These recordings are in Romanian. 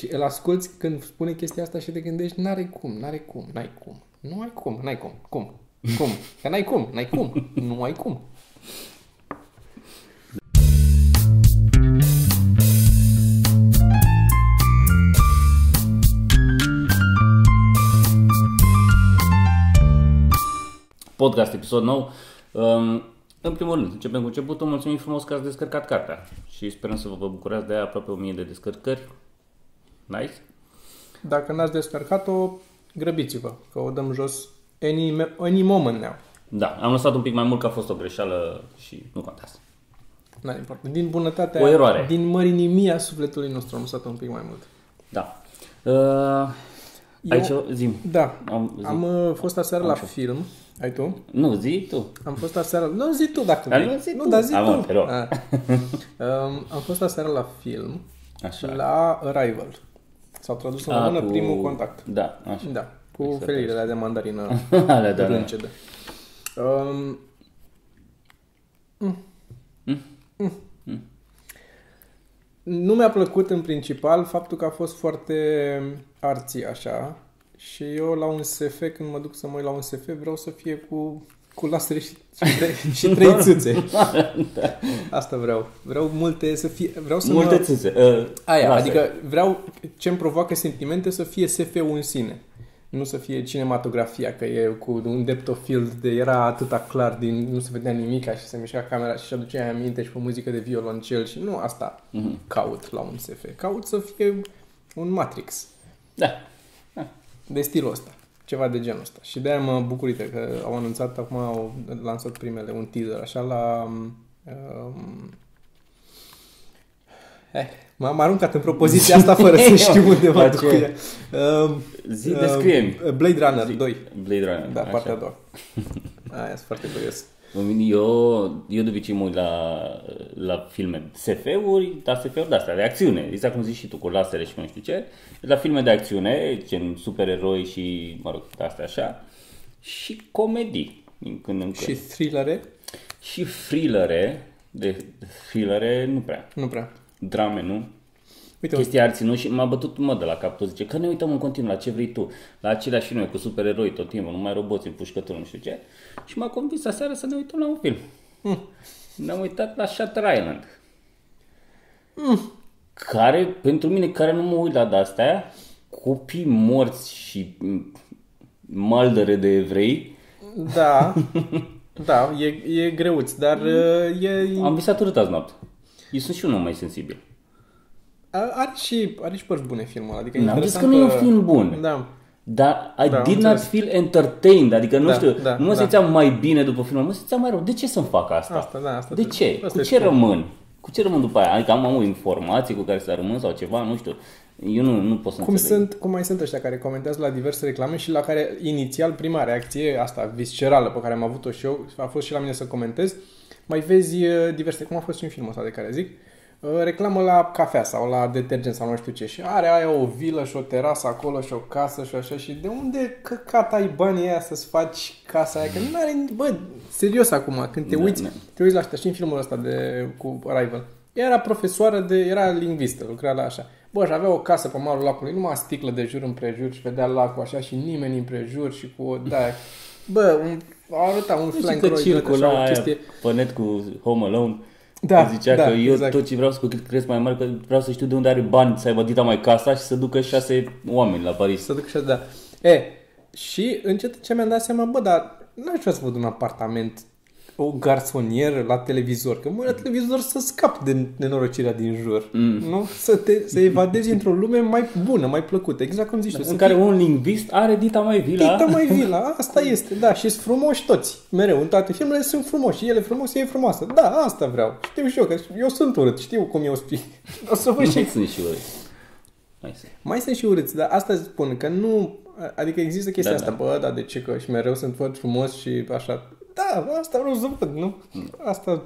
Și îl asculti când spune chestia asta și te gândești, n-are cum, n-are cum, n-ai cum. Nu ai cum, n-ai cum, cum, cum, că n-ai cum, n-ai cum, nu ai cum. Podcast, episod nou. Um, în primul rând, începem cu începutul. Mulțumim frumos că ați descărcat cartea și sperăm să vă bucurați de ea aproape 1000 de descărcări. Nice. Dacă n-ați descărcat-o, grăbiți-vă, că o dăm jos any, any moment now. Da, am lăsat un pic mai mult că a fost o greșeală și nu contează. N-are important. Din bunătatea, O eroare. din mărinimia sufletului nostru am lăsat un pic mai mult. Da. Uh, aici, zim. Da, Am, zi. am uh, fost aseară la Așa. film. Ai tu? Nu, zi tu. Am fost aseară... Nu, zi tu dacă Dar vrei. nu, zi nu tu. dar zi Ah, tu. mă, te rog. Ah. um, am fost aseară la film, Așa. la Arrival. S-au tradus în Ah, română cu- primul contact. Da, așa. Da, cu Exact. felirele de mandarină Alea, da, da. râncede. Um, mm. Mm. Nu mi-a plăcut în principal faptul că a fost foarte arții așa și eu la un SF, când mă duc să mă uit la un SF, vreau să fie cu, cu lasere și, și, trei, și trei țâțe. Asta vreau. Vreau multe să fie... Vreau să Multe mă... țâțe. Uh, Aia, lasă. adică vreau ce îmi provoacă sentimente să fie SF-ul în sine. Nu să fie cinematografia, că e cu un depth of field de era atâta clar, din, nu se vedea nimic și se mișca camera și aducea aminte și pe muzică de violoncel și nu asta Mhm. caut la un SF. Caut să fie un Matrix Da. de stilul ăsta. Ceva de genul ăsta. Și de-aia mă bucur, uite, că au anunțat, acum au lansat primele, un teaser, așa, la... Um, eh, m-am aruncat în propoziția asta fără să știu unde mă La duc ce? cu ea. Um, Zi, descrie-mi. um, Blade Runner Zi. 2. Blade Runner. Da, așa. partea a doua. Aia sunt foarte curios. Eu, eu de obicei mă uit la, la filme SF-uri, dar SF-uri de-astea, de acțiune, exact cum zici și tu, cu lasere și nu știu ce. La filme de acțiune, gen supereroi și, mă rog, de-astea așa, și comedii, din când în când. Și thrillere? și thrillere, de thrillere nu prea, Nu prea. drame nu, Uite, chestii arții nu și m-a bătut mă de la cap, tot zice că ne uităm în continuu la ce vrei tu, la aceleași filme cu supereroi tot timpul, numai roboți în pușcături, nu știu ce, și m-a convins aseară să ne uităm la un film. Hm. Ne-am uitat la Shutter Island. Care, pentru mine, care nu mă uit la de-astea, copii morți și m, maldăre de evrei, da, da, e, e greuț, dar uh, e... am visat urât azi noapte. Eu sunt și un om mai sensibil. Are și, are și părți bune filmul ăla. Adică e N-am zis că interesant nu e un film bun. Da. Dar I Da, am did not înțeles. feel entertained, adică nu Da, știu, da, nu mă da. simțeam mai bine după filmul, mă simțeam mai rău. De ce să-mi fac asta? Asta, da, asta de te- ce? asta Cu îți ce spun. rămân? Cu ce rămân după aia? Adică am, am o informație cu care să rămân sau ceva, nu știu. Eu nu, nu pot să Cum, înțeleg. sunt, cum mai sunt ăștia care comentează la diverse reclame și la care inițial prima reacție, asta viscerală pe care am avut-o și eu, a fost și la mine să comentez, mai vezi uh, diverse, cum a fost și în filmul ăsta de care zic, uh, reclamă la cafea sau la detergent sau nu știu ce și are aia o vilă și o terasă acolo și o casă și așa și de unde căcat ai banii aia să-ți faci casa aia? Că nu are, bă, serios acum, când te Da, uiți, da. te uiți la asta și în filmul ăsta de, cu Arrival. Ea era profesoară de, era lingvistă, lucra la așa. Bă, și avea o casă pe malul lacului, numai sticlă de jur împrejur și vedea lacul așa și nimeni împrejur și cu o daia. Bă, un, arăta un Nu știu flank că roid, circula așa, o aia chestie. pe net cu Home Alone. Da, că zicea da, că eu exact. tot ce vreau să cu cât cresc mai mare, că vreau să știu de unde are bani să aibă dita mai casa și să ducă șase oameni la Paris. Să duc și da. E, și încet ce mi-am dat seama, bă, dar n-aș vrea să văd un apartament, o garsonieră la televizor, că mă la televizor să scap de nenorocirea din jur, mm. nu? Să te să evadezi într-o lume mai bună, mai plăcută, exact cum zici tu. În să care un lingvist are dita mai vila. Dita mai vila, asta este, da, și sunt frumoși toți, mereu, în toate filmele sunt frumoși, ele frumoase, e frumoasă, da, asta vreau, știu și eu, că eu sunt urât, știu cum eu spun, o să văd și Nu sunt și eu. Hai să. mai sunt și urâți, dar asta spun, că nu... Adică există chestia Da, asta, da. bă, dar de ce că și mereu sunt văd frumos și așa... Da, asta vreau să văd, nu? Asta...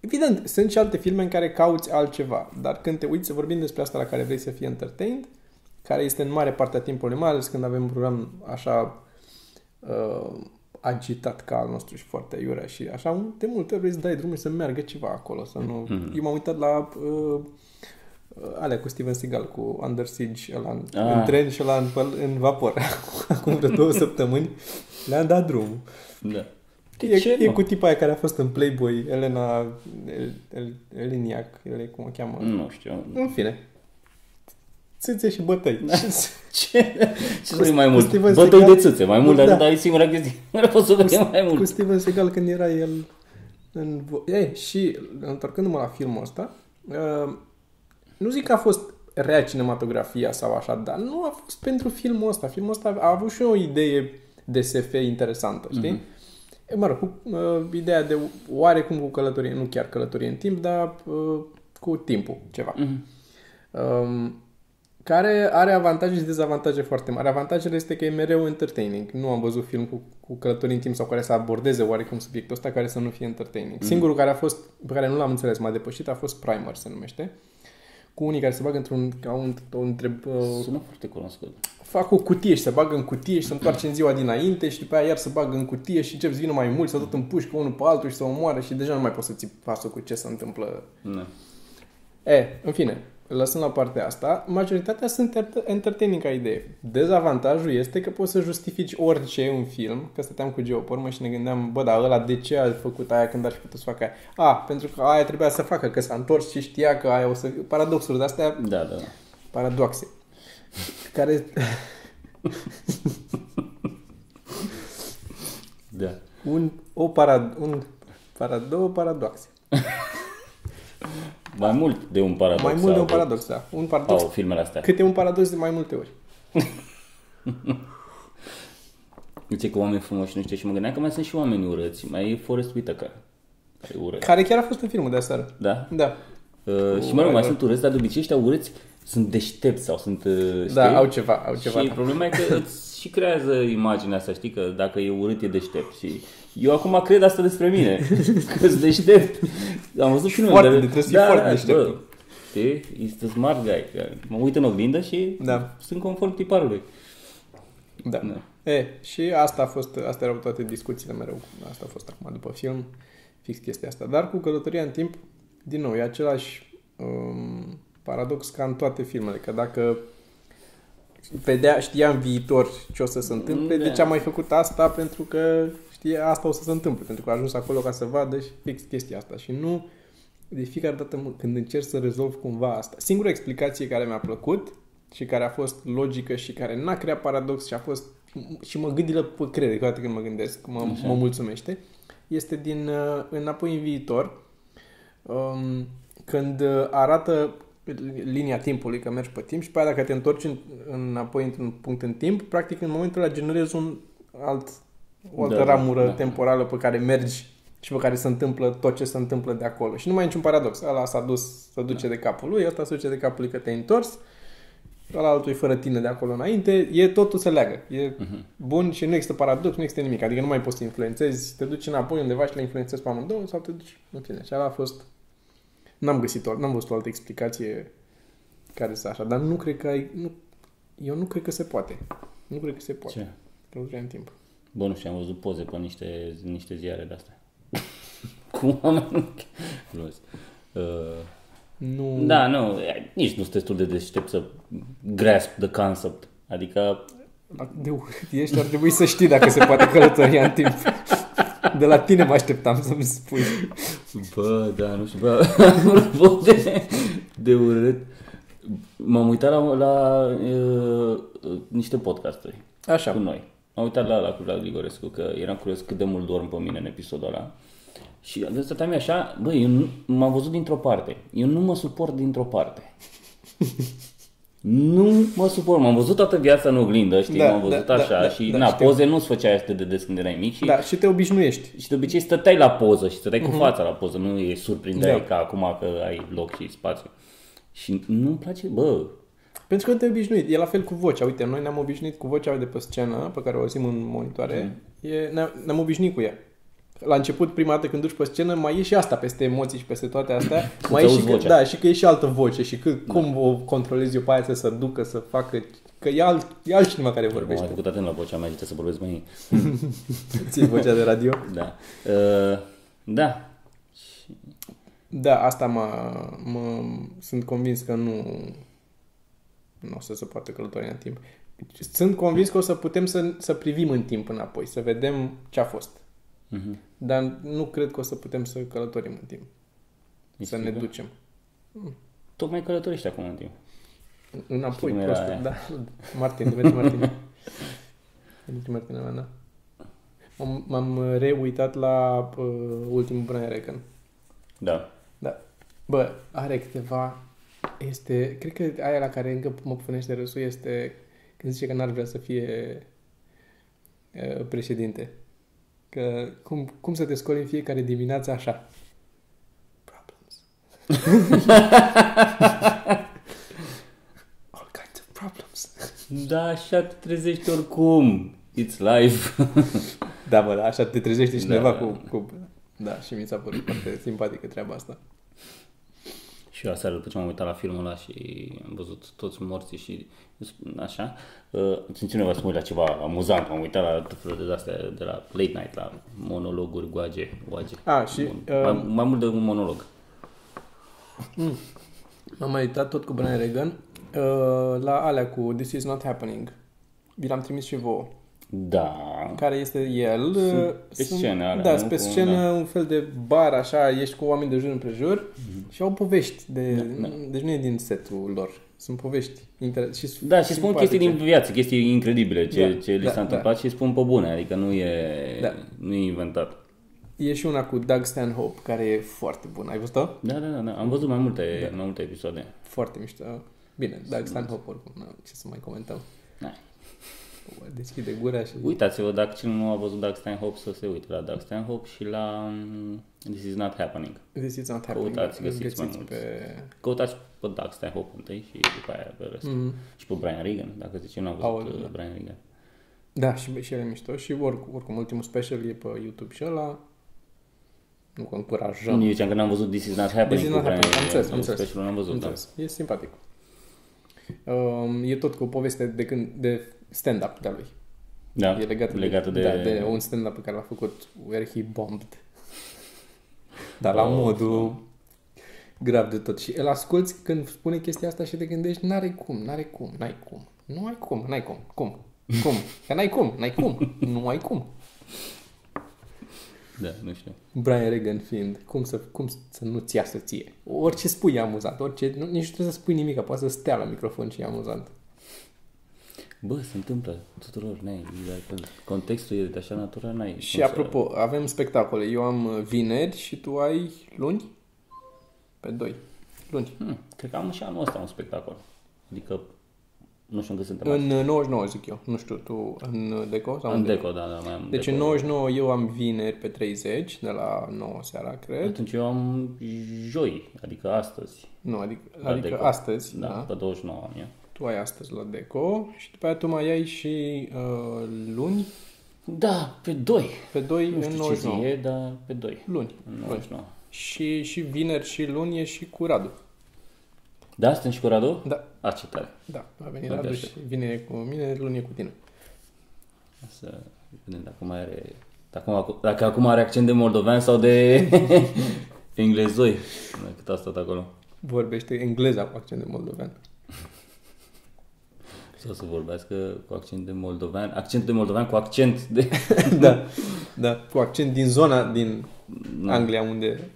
Evident, sunt și alte filme în care cauți altceva, dar când te uiți să vorbim despre asta la care vrei să fii entertained, care este în mare parte a timpului, mai ales când avem un program așa uh, agitat ca al nostru și foarte iurea și așa, de multe ori vrei să dai drumul să meargă ceva acolo, să nu... Mhm. Eu m-am uitat la uh, alea cu Steven Seagal, cu Under Siege, ăla în, Ah. în tren și ăla în, păl- în vapor. Acum vreo două săptămâni le-am dat drumul. Da. De E, ce e nu? cu tipa aia care a fost în Playboy, Elena El, El, Eliniac, ele, cum o cheamă. Nu știu. În fine. Țâțe și bătăi. Ce? Ce să mai cu mult? Steven Bătăi Seagal- de țâțe, mai mult de Da. atât, dar e singura chestie. Nu pot să vedem mai cu mult. Steven Seagal când era el în... vo- Ei, și întorcându-mă la filmul ăsta, uh, nu zic că a fost rea cinematografia sau așa, dar nu a fost pentru filmul ăsta. Filmul ăsta a avut și o idee de SF interesantă, știi? Mhm. E, mă rog, cu uh, ideea de oarecum cu călătorie, nu chiar călătorie în timp, dar uh, cu timpul, ceva. Mhm. Um, care are avantaje și dezavantaje foarte mari. Avantajele este că e mereu entertaining. Nu am văzut film cu, cu călătorii în timp sau care să abordeze oarecum subiectul ăsta care să nu fie entertaining. Mm. Singurul care a fost, pe care nu l-am înțeles, m-a depășit, a fost Primer, se numește. Cu unii care se bagă într-un, ca un, o întreb, uh, Sună foarte cunoscut. fac o cutie și se bagă în cutie și se întoarce în ziua dinainte și după aia iar se bagă în cutie și încep să vină mai mulți, să tot împușcă unul pe altul și să omoară și deja nu mai poți să ții pasul cu ce se întâmplă Da. E, în fine, lăsând la partea asta, majoritatea sunt enter- entertaining ca idee. Dezavantajul este că poți să justifici orice în film, că stăteam cu Geopormă și ne gândeam, bă, dar ăla de ce a făcut aia când ar fi putut să facă aia? A, pentru că aia trebuia să facă, că s-a întors și știa că aia o să... Paradoxuri de-astea, Da, da. paradoxe, care... Da. Un, o parad, un para, două paradoxe. Mai mult de un paradox. mai mult de au un paradox, da. Un paradox. Au filmele astea. Câte un paradox de mai multe ori. Zice că oameni frumoși nu știu și mă gândeam că mai sunt și oameni urâți. Mai e Forrest Whitaker. Care e urât. Care chiar a fost în filmul de aseară. Da? Da. Uh, și mă rog, mai Mai sunt urâți, dar de obicei ăștia urâți sunt deștepți sau sunt, uh, știi? Da, au ceva, au ceva. Și da. problema e că îți și creează imaginea asta, știi, că dacă e urât e deștept. Și eu acum cred asta despre mine, că sunt deștept. Am văzut filme Foarte, dar- trebuie să fii foarte deștept. Bă, știi, este smart guy. că Mă uit în oglindă și Da. sunt conform tiparului. Da. Da. E, și asta a fost, astea erau toate discuțiile mereu. Asta a fost acum după film, fix chestia asta. Dar cu călătoria în timp, din nou, e același um, paradox ca în toate filmele, că dacă vedea, știa în viitor ce o să se întâmple, Da. de ce a mai făcut asta? Pentru că știa asta o să se întâmple, pentru că a ajuns acolo ca să vadă și fix chestia asta. Și nu de fiecare dată mă- când încerc să rezolv cumva asta. Singura explicație care mi-a plăcut și care a fost logică și care n-a creat paradox și a fost și mă gândilă pe credere, toate când mă gândesc, mă, Așa. mă mulțumește, este din uh, Înapoi în viitor, um, când uh, arată linia timpului, că mergi pe timp și pe aia dacă te întorci în, înapoi într-un punct în timp, practic în momentul ăla generezi un alt, o altă Da, da, ramură da. temporală pe care mergi și pe care se întâmplă tot ce se întâmplă de acolo. Și nu mai e niciun paradox. Ăla s-a dus, să duce de capul lui, ăsta se duce de capul lui că te-ai întors, ăla altul e fără tine de acolo înainte, e totul se leagă. E Mhm. bun și nu există paradox, nu există nimic. Adică nu mai poți să influențezi, te duci înapoi undeva și le influențezi pe amândouă sau te duci, în fine. Și ăla a fost... N-am găsit o, n-am văzut o altă explicație care să așa, dar nu cred că ai... Nu, eu nu cred că se poate. Nu cred că se poate. Ce? Călătoria în timp. Bă, nu știu, am văzut poze pe niște, niște ziare de-astea. Cu oameni. Glumesc. Uh, Nu... Da, nu, nici nu sunt destul de deștept să grasp the concept. Adică, De urât ești, ar trebui să știi dacă se poate călătoria în timp. De la tine mă așteptam să-mi spui. bă, da, nu știu, bă, apropo de, de urât, m-am uitat la, la uh, niște podcasturi cu Așa. noi. M-am uitat la, la cu Vlad Grigorescu, că eram curios cât de mult dorm pe mine în episodul ăla. Și stăteam eu așa, bă, eu nu, m-am văzut dintr-o parte. Eu nu mă suport dintr-o parte. nu mă suport. M-am văzut toată viața în oglindă, știi, Da, m-am văzut da, așa da, da, și da, na, știu. poze nu-ți făceai atât de des când erai mic și, Da, și te obișnuiești. și de obicei stăteai la poză și stăteai cu fața la poză, nu e surprindeai Mhm. Da. ca acum că ai loc și spațiu. Și nu-mi place, bă, Pentru că te obișnuit. E la fel cu vocea. Uite, noi ne-am obișnuit cu vocea de pe scenă, pe care o auzim în monitoare. E, ne-am, ne-am obișnuit cu ea. La început, prima dată când duci pe scenă, mai e și asta peste emoții și peste toate astea. mai e auzi și că, vocea. da, și că e și altă voce și că, cum o controlezi eu pe aia să se ducă, să facă... Că e, alt, e altcineva care am vorbește. mai făcut atent la vocea mea, zice să vorbesc mai Ții vocea de radio. Da. Uh, da. Și- Da, asta mă, mă, sunt convins că nu, nu o să se poată călători în timp. Sunt convins că o să putem să, să privim în timp înapoi, să vedem ce a fost. Mhm. Dar nu cred că o să putem să călătorim în timp. Ești să ne sigur? ducem. Tocmai călătorești acum în timp. Înapoi, Știi cum era prostul, aia? da. Martin, Dimitri Martin. Dimitri Martin, da. M-am, m-am reuitat la uh, ultimul Brian Regan. Da. Da. Bă, are câteva... Este... Cred că aia la care încă mă punește râsul este când zice că n-ar vrea să fie uh, președinte. Că cum, cum să te scoli în fiecare dimineață așa? Problems. All kinds of problems. Da, așa te trezești oricum. It's life. Da, bă, da, așa te trezește cineva Da. cu, cu... Da, și mi s-a părut foarte simpatică treaba asta. Și eu aseară, după ce m-am uitat la filmul ăla și am văzut toți morții și așa, uh, sunt cineva să mă uit la ceva amuzant, m-am uitat la tot felul de astea, de la late night, la monologuri, goage, goage. A, și, Mon- uh, mai, mai mult de un monolog. M-am mai uitat tot cu Brian Regan uh, la alea cu This is not happening. Vi l-am trimis și vouă. Da. Care este el. Sunt uh, pe scenă alea, Da, nu? sunt pe Cu- scenă, da. un fel de bar, așa, ești cu oameni de jur împrejur și au povești. De, Da, da. Deci nu e din setul lor. Sunt povești. Inter- și Da, și spun simpatice. chestii din viață, chestii incredibile ce, Da, ce li da, s-a întâmplat și spun pe bune, adică nu e, Da. nu e inventat. E și una cu Doug Stanhope, care e foarte bună. Ai văzut-o? Da, da, da, da. am văzut mai multe, Da. mai multe episoade. Foarte mișto. Bine, Doug Stanhope oricum, nu, ce să mai comentăm. Da. Deschide gura și... Uitați-vă, dacă cine nu a văzut Doug Stanhope, să se uite la Doug Stanhope și la um, This is not happening. This is not happening. Căutați, Îl găsiți mai mulți. pe... Căutați pe Doug Stanhope întâi și după aia pe rest. Mhm. Și pe Brian Regan, dacă zice nu a văzut Aoleu, uh, da. Brian Regan. Da, și, și el e mișto. Și oricum, oricum, ultimul special e pe YouTube și ăla. Nu că încurajăm. Nu ziceam că n-am văzut This is not happening This is cu not Brian happening. Am Regan. înțeles, am înțeles. Specialul n-am văzut, da. Înțeles. E simpatic. Um, e tot cu o poveste de, când, de stand-up de-a lui. Da, E legat, legată de... Da, de un stand-up pe care l-a făcut Where He Bombed. Dar la Oh, modul grav de tot. Și îl asculti când spune chestia asta și te gândești, n-are cum, n-are cum, n-ai cum. Nu ai cum, n-ai cum, cum, cum, că n-ai cum, n-ai cum, nu ai cum. Da, nu știu. Brian Regan fiind, cum să, cum să nu-ți iasă ție. Orice spui e amuzant, orice, nu, nici nu trebuie să spui nimic, poate să stea la microfon și e amuzant. Bă, se întâmplă tuturor, n-ai, dacă contextul e de așa natură, n-ai Și cum să- apropo, avem spectacole. Eu am uh, vineri și tu ai luni? Pe 2. Luni. Hmm, cred că am și anul ăsta un spectacol. Adică, nu știu încă suntem În uh, 99, zic eu. Nu știu, tu în uh, Deco? Sau în unde? Deco, da, da, mai am Deci Deco. în 99 eu am vineri pe 30, de la 9 seara, cred. Atunci eu am joi, adică astăzi. Nu, adică, La adică Deco. astăzi, Da, da. pe 29 am eu. Tu ai astăzi la Deco și după aia tu mai ai și uh, luni Da, pe 2. pe 2 Nu în știu ce 99. zi e, dar pe 2. Luni. În luni. 99. Și, și vineri și luni e și cu Radu. Da, suntem și cu Radu? Da, A, ce tare. da. A venit Abia Radu aștept. și vine cu mine, luni e cu tine. Să vedem dacă mai are... Dacă, dacă acum are accent de moldovean sau de englezoi. Cât a stat acolo. Vorbește engleza cu accent de moldovean. Sau să vorbească cu accent de moldovean. Accent de moldovean cu accent de... da, da, cu accent din zona din Da. Anglia unde...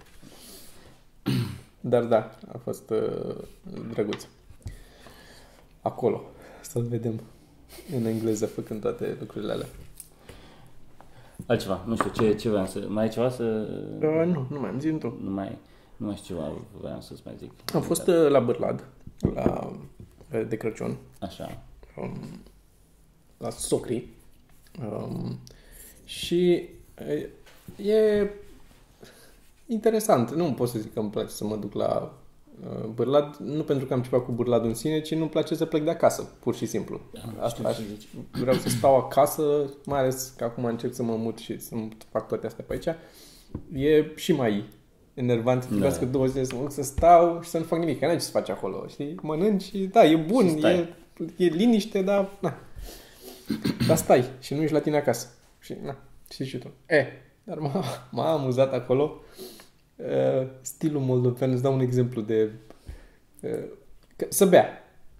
Dar da, a fost uh, drăguț. Acolo, să-l vedem în engleză făcând toate lucrurile alea. Altceva, nu știu, ce, ce vreau să... Mai ai ceva să... Uh, nu, nu mai am zis tu. Nu mai, nu mai știu ceva vreau să-ți mai zic. Am fost uh, la Bârlad, la, uh, de Crăciun, Așa. um, la Socri. Um, și uh, e interesant. Nu pot să zic că îmi place să mă duc la uh, Bârlad, nu pentru că am ceva cu Bârladul în sine, ci nu-mi place să plec de acasă, pur și simplu. Asta aș, vreau să stau acasă, mai ales că acum încerc să mă mut și să fac toate astea pe aici. E și mai enervant să Da. trebuiască două zile să mă duc să stau și să nu fac nimic, că n-ai ce să faci acolo, știi? Mănânci și da, e bun, Și stai. e, e liniște, dar na. Dar stai și nu ești la tine acasă. Și na, știi și tu. E, dar m-a, m-a amuzat acolo uh, stilul moldovean, îți dau un exemplu de uh, că, să bea.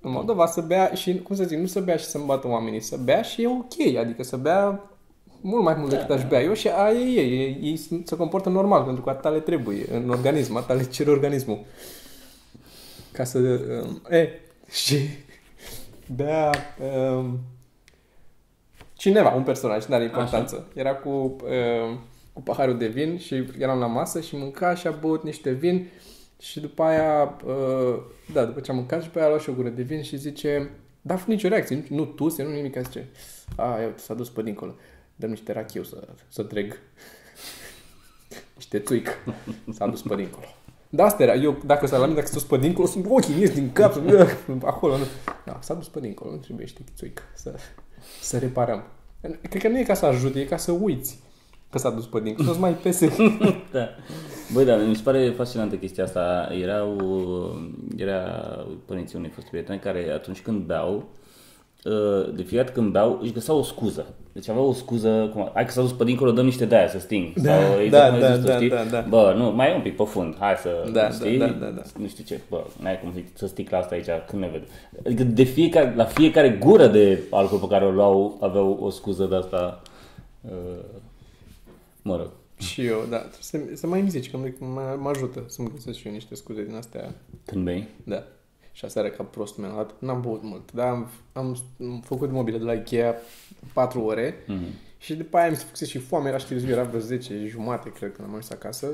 În Moldova să bea și, cum să zic, nu să bea și să-mi bată oamenii, să bea și e ok, adică să bea mult mai mult decât Da, aș bea eu și aia e, e, e, ei se comportă normal, pentru că atâta le trebuie în organism, atâta le cere organismul. Ca să... Um, e, și bea um, cineva, un personaj, nu are importanță. Așa. Era cu, um, cu paharul de vin și eram la masă și mânca și a băut niște vin și după aia, uh, da, după ce am mâncat și pe aia a luat și o gură de vin și zice, da, fă nicio reacție, nu tuse, nu nimic, zice, a, ia uite, s-a dus pe dincolo, dăm niște rachiu să, să treg. niște țuic, s-a dus pe dincolo. Da, asta era. Eu, dacă s-a la mine, dacă s-a dus pe dincolo, sunt ochii ies din cap, acolo. Nu. Da, s-a dus pe dincolo, nu trebuie știi țuic să, să reparăm. Cred că nu e ca să ajute, e ca să uiți că s-a dus pe dincolo, să-ți mai pese. da. Băi, da, mi se pare fascinantă chestia asta. Erau, era părinții unei foste prieteni care atunci când beau, uh, de fiecare dată când beau, își găseau o scuză. Deci aveau o scuză, cum, hai că s-a dus pe dincolo, dăm niște de-aia să sting. Da, Sau, da, exact cum ai da, zis tu, da, știi? da, da. Bă, nu, mai e un pic pe fund, hai să, Da, știi? da, da, da. Nu știu ce, bă, n-ai cum zic, să stic la asta aici când ne ved. Adică de fiecare, la fiecare gură de alcool pe care o luau, aveau o scuză de asta, uh, mă rog. și eu, da, trebuie să, să mai îmi zici, că mă, mă, mă ajută să-mi găsesc și eu niște scuze din astea. Când bei? Da. Și aseară ca prost mi-am luat. N-am băut mult, dar am, am, am făcut mobile de la Ikea 4 ore Mhm. și după aia mi se făcuse și foame, era și târziu, era vreo 10 jumate, cred, când am ajuns acasă.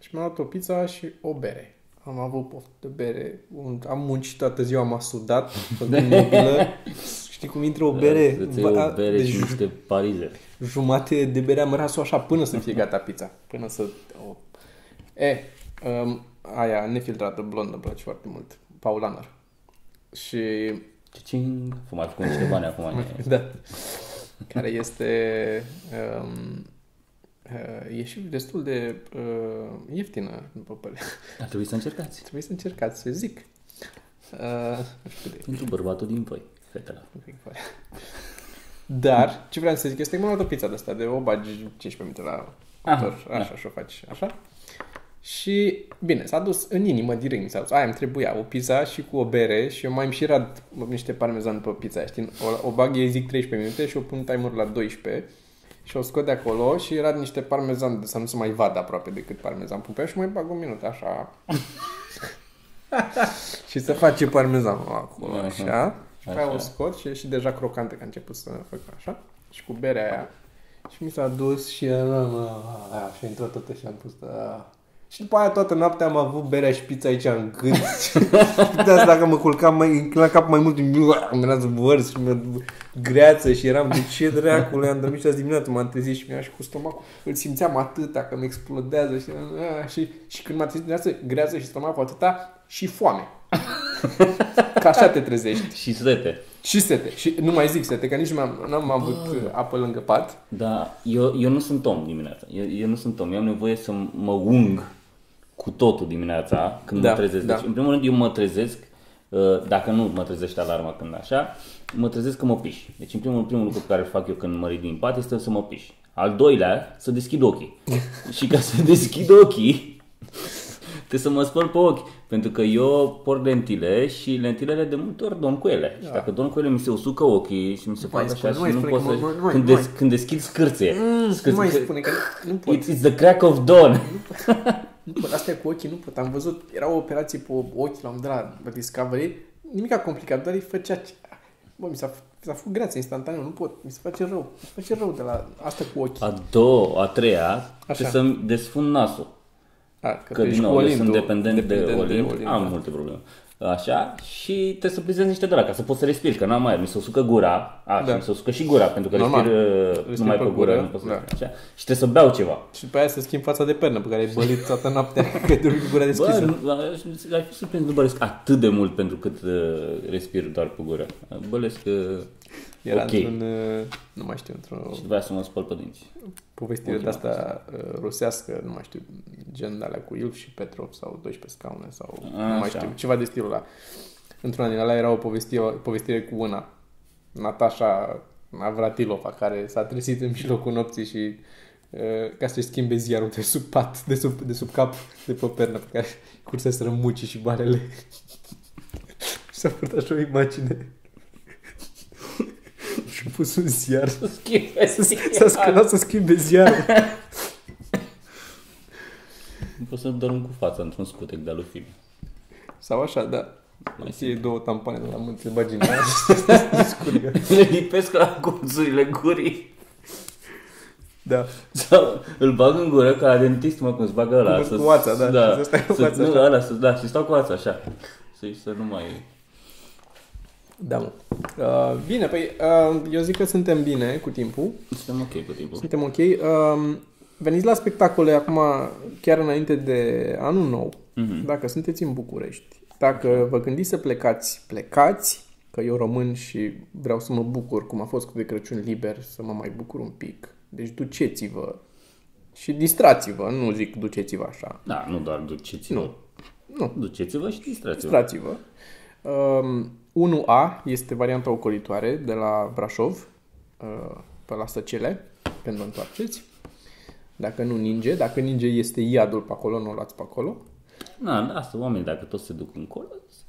Și mi-am luat o pizza și o bere. Am avut poftă de bere, un- am muncit toată ziua, m-a sudat, făcând mobilă. Știi cum intră o bere? Da, Să-ți Bă, iei a- o bere deci și niște parize. jumate de bere am rămas așa până să fie gata pizza. Până să... O... E, um, aia nefiltrată, blondă, îmi place foarte mult. Paulaner. Și... Cing, mai făcut niște bani acum. e- Da. Care este... Um, uh, e și destul de uh, ieftină, după părere. Ar trebui să încercați. Trebuie să încercați, să zic. Uh, nu știu cât de Pentru bărbatul din voi, fetele. un pic foaie. Dar, ce vreau să zic este că m-am luat o pizza de asta, de o bagi 15 minute la Aha, cuptor, așa, și o faci, așa. Și, bine, s-a dus în inimă direct, mi s-a dus. Aia îmi trebuia, o pizza și cu o bere și eu mai îmi și rad niște parmezan pe pizza aia, știi? O, o bag, ei zic 13 minute și o pun timer la 12 și o scot de acolo și rad niște parmezan de să nu se mai vadă aproape decât parmezan pun pe ea și mai bag un minut, așa. și se face parmezanul acolo, Aha. așa. Și pe aia o Așa. scot și e și deja crocante, că a început să facă așa. Și cu berea aia. Și mi s-a dus și a, a, și a intrat tot și am pus a. Și după aia toată noaptea am avut berea și pizza aici în gât. Puteați dacă mă culcam mai, înclina capul mai mult, îmi era vărs și mi greață și eram de ce dracule, am dormit și azi dimineață, m-am trezit și mi-a și cu stomacul, îl simțeam atâta că mi explodează și, a, și, și când m-a trezit dimineață, greață și stomacul atâta și foame. Ca așa te trezești. Și sete. Și sete. Și nu mai zic sete, că nici nu am n-am avut uh, apă lângă pat. Da, eu, eu nu sunt om dimineața. Eu, eu nu sunt om. Eu am nevoie să mă ung cu totul dimineața când Da, mă trezesc. da. Deci, în primul rând, eu mă trezesc, uh, dacă nu mă trezește alarma când așa, mă trezesc că mă piș. Deci, în primul, primul lucru pe care îl fac eu când mă ridic din pat este să mă piș. Al doilea, să deschid ochii. și ca să deschid ochii, trebuie să mă spăl pe ochi. Pentru că eu port lentile și lentilele de multe ori dorm cu ele. Și dacă dorm cu ele, mi se usucă ochii și mi se mai fac spune, așa nu și mai nu spune pot că să... mă- nu mai- când, nu des, când deschid scârție. Nu scârție mai că- spune că nu, nu pot. It's, it's the crack of dawn. Nu pot. Astea cu ochii nu pot. Am văzut, era o operație pe ochi la un de la Discovery. Nimic complicat, doar îi făcea... ce- Bă, mi s-a, mi s-a făcut greață instantaneu, nu pot. Mi se face rău. Mi se face rău de la asta cu ochii. A doua, a treia, trebuie Așa. să-mi desfund nasul. A, că, Că tu ești din cu nou, eu sunt Olindu, dependent, de Olint, Olint, am da. multe probleme. Așa, și trebuie să plizez niște de la ca să pot să respir, că n-am aer, mi se usucă gura, a, Da. și mi se usucă și gura, pentru că Normal. respir, uh, Respiri numai pe pe gură, gură, nu pot să da. respir, așa, și trebuie să beau ceva. Și după aia să schimb fața de pernă pe care ai bălit toată noaptea că ai dormit cu gura Bă, deschisă. nu- ai fi surprins, nu bălesc atât de mult pentru cât uh, respir doar pe gură. Bălesc uh, Era ok. într-un, uh, nu mai știu, într-o și după aia să mă spăl pe dinți. povestire Ultima de asta uh, rusească, nu mai știu, gen de alea cu Ilf și Petrov sau 12 scaune sau nu mai Așa. știu, ceva de stilul ăla. Într-una din alea era o povestire, povestire cu una, Natasha Navratilova, care s-a trezit în mijlocul nopții și uh, ca să-și schimbe ziarul de sub pat, de sub, de sub cap, de pe pernă, pe care curseseră mucii și barele. S-a făcut așa o imagine. Și a pus un ziar. Schimbe S-a sculat să schimbe ziarul. Nu pot să dorm cu fața într-un scutec de alufin. Sau așa, da. Mai Ție două tampoane de la mână, te bagi în aia și scurgă. Le lipesc la colțurile gurii. Da. Sau îl bag în gură ca la dentist, mă, cum îți bagă ăla. Cu- cu oața, da. da. Să stai cu Să- oața nu, așa. ăla, să, da, și stau cu ața așa. Să, să nu mai... Da, mă. Uh, bine, păi uh, eu zic că suntem bine cu timpul. Suntem ok cu timpul. Suntem ok. Uh, veniți la spectacole acum, chiar înainte de anul nou, Mhm. dacă sunteți în București. Dacă vă gândiți să plecați, plecați, că eu român și vreau să mă bucur, cum a fost cu de Crăciun liber, să mă mai bucur un pic. Deci duceți-vă și distrați-vă, nu zic duceți-vă așa. Da, nu doar duceți-vă. Nu. Nu, Duceți-vă și distrați-vă. distrați-vă. Um, 1A este varianta ocolitoare de la Brașov uh, pe la Săcele, când vă întoarceți. Dacă nu ninge, dacă ninge este iadul pe acolo, nu o luați pe acolo. Na, asta, oamenii, dacă toți se duc încolo,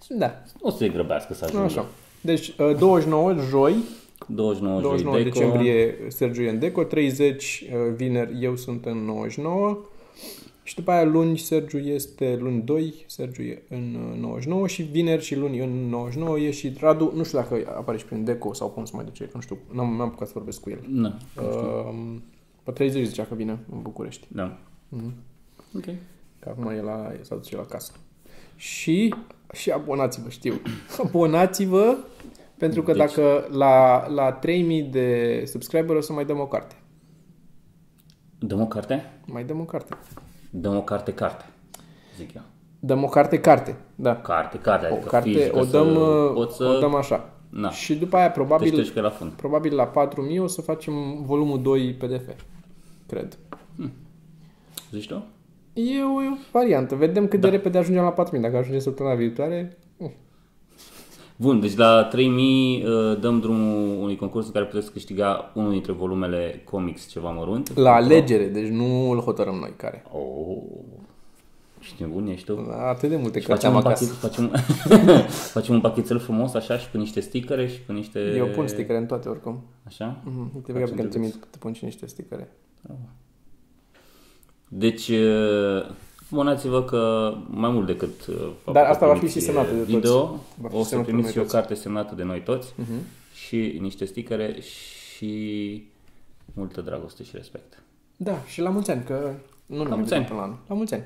Da, o să se grăbească să ajungă. așa. Deci uh, 29 joi, 29, 29 joi, Deco, decembrie Sergiu e în Deco, 30 uh, vineri eu sunt în 99 și după aia luni Sergiu este luni 2, Sergiu e în uh, 99 și vineri și luni în 99 e și Radu, nu știu dacă apare și prin Deco sau cum se mai duce, nu știu, n-am, n-am apucat să vorbesc cu el. Na, Uh, pe 30 zicea că vine în București, da. Mhm. Ok. că acum e la, s-a dus și la casă. Și, și abonați-vă, știu. Abonați-vă pentru că Deci- dacă la, la 3000 de subscriber o să mai dăm o carte. Dăm o carte? Mai dăm o carte. Dăm o carte, carte. Zic eu. Dăm o carte, carte. Da. Carte, carte, O adică carte, fizică o dăm, să, uh, poți să o dăm așa. Na. Și după aia te probabil, ștergi pe la fund. probabil la 4000 o să facem volumul 2 PDF. Cred. Zici tu? E o, e o variantă. Vedem cât de repede ajungem la 4000. Dacă ajungem săptămâna viitoare, uh, Bun, deci la 3000 uh, dăm drumul unui concurs în care puteți câștiga unul dintre volumele comics ceva mărunt. la alegere. Deci nu îl hotărâm noi care. Oh, și nebun ești tu. Atât de multe Și cărți facem am un, acasă. pachet, facem, facem un pachetel frumos așa și cu niște stickere și cu niște... Eu pun stickere în toate oricum. Așa? Mhm. Uite, vreau că te, te pun și niște stickere. Deci, uh, abonați-vă că mai mult decât uh, faptul Dar că asta va fi primiți, și semnată de uh, toți. video, Va fi o să semnată de primiți noi și o toți. carte semnată de noi toți Mhm. și niște stickere și multă dragoste și respect. Da, și la mulți ani, că nu ne mai mulți vedem ani. până la anul. La mulți ani.